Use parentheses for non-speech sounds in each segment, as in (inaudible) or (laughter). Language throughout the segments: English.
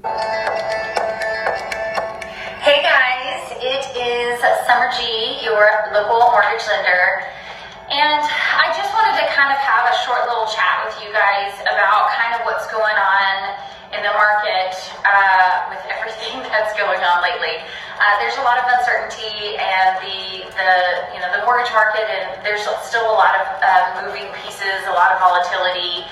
Hey guys, it is Summer G, your local mortgage lender. And I just wanted to kind of have a short little chat with you guys about kind of what's going on in the market uh, with everything (laughs) that's going on lately. Uh, there's a lot of uncertainty and the, the, you know, the mortgage market and there's still a lot of uh, moving pieces, a lot of volatility.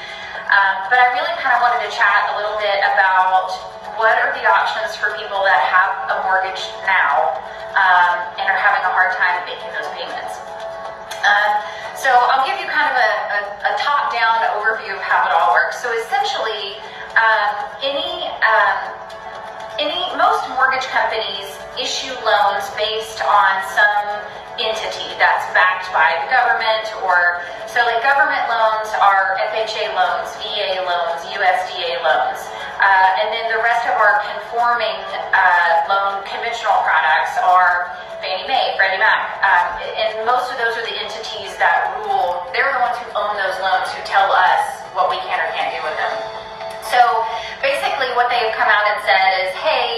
Um, but I really kind of wanted to chat a little bit about what are the options for people that have a mortgage now um, and are having a hard time making those payments. Um, so I'll give you kind of a, a, a top-down overview of how it all works. So essentially, um, any um, mortgage companies issue loans based on some entity that's backed by the government or so like government loans are FHA loans, VA loans, USDA loans. Uh, and then the rest of our conforming uh, loan conventional products are Fannie Mae, Freddie Mac. Um, and most of those are the entities that rule, they're the ones who own those loans who tell us what we can or can't do with them. So basically what they have come out and said is, hey,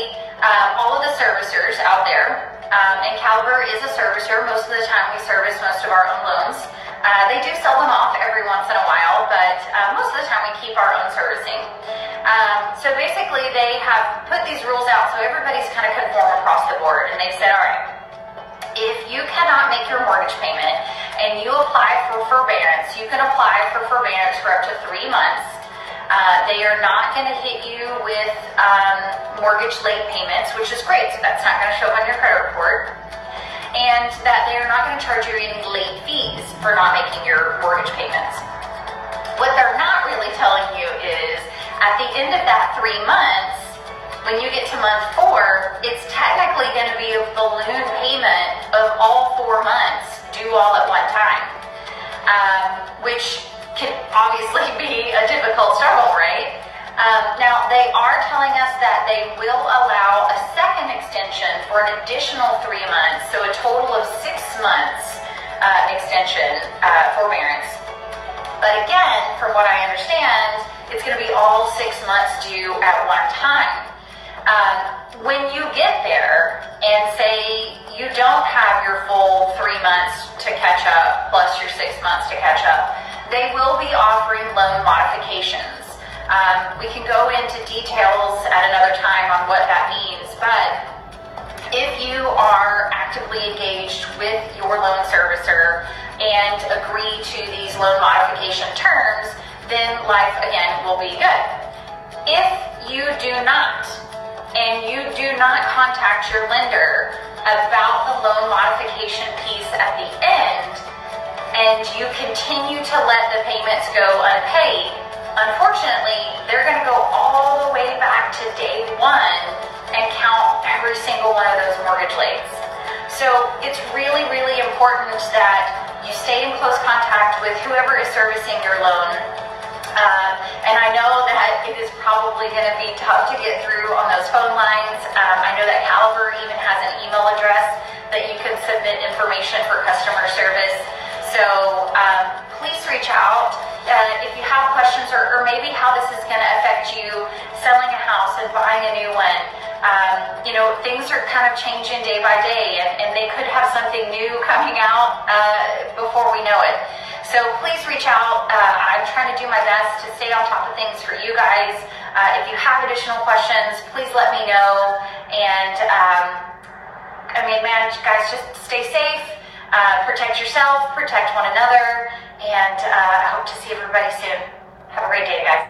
servicers out there, um, and Caliber is a servicer. Most of the time we service most of our own loans. Uh, they do sell them off every once in a while, but uh, most of the time we keep our own servicing. Um, so basically, they have put these rules out so everybody's kind of conform across the board, and they've said, all right, if you cannot make your mortgage payment and you apply for forbearance, you can apply for forbearance for up to three months. They are not going to hit you with um, mortgage late payments, which is great. So that's not going to show up on your credit report. And that they are not going to charge you any late fees for not making your mortgage payments. What they're not really telling you is at the end of that three months, when you get to month four, it's technically going to be a balloon payment of all four months due all at one time, um, which can obviously be a difficult struggle, right? Um, now, they are telling us that they will allow a second extension for an additional three months, so a total of six months uh, extension uh, forbearance. But again, from what I understand, it's going to be all six months due at one time. Um, when you get there and say you don't have your full three months to catch up plus Um, we can go into details at another time on what that means, but if you are actively engaged with your loan servicer and agree to these loan modification terms, then life again will be good. If you do not, and you do not contact your lender about the loan modification piece at the end, and you continue to let the payments go unpaid, unfortunately, they're going to go all the way back to day one and count every single one of those mortgage lates. So it's really, really important that you stay in close contact with whoever is servicing your loan um, and I know that it is probably going to be tough to get through on those phone lines. Um, I know that Caliber even has an email address that you can submit information for customer service. So um, please reach out if you have questions or, or maybe how this is going to affect you selling a house and buying a new one. Um, you know, things are kind of changing day by day, and, and they could have something new (laughs) coming out uh, before we know it. So please reach out. Uh, I'm trying to do my best to stay on top of things for you guys. Uh, if you have additional questions, please let me know. And um, I mean, man, guys, just stay safe, uh, protect yourself, protect one another, and uh, I hope to see everybody soon. Have a great day, guys.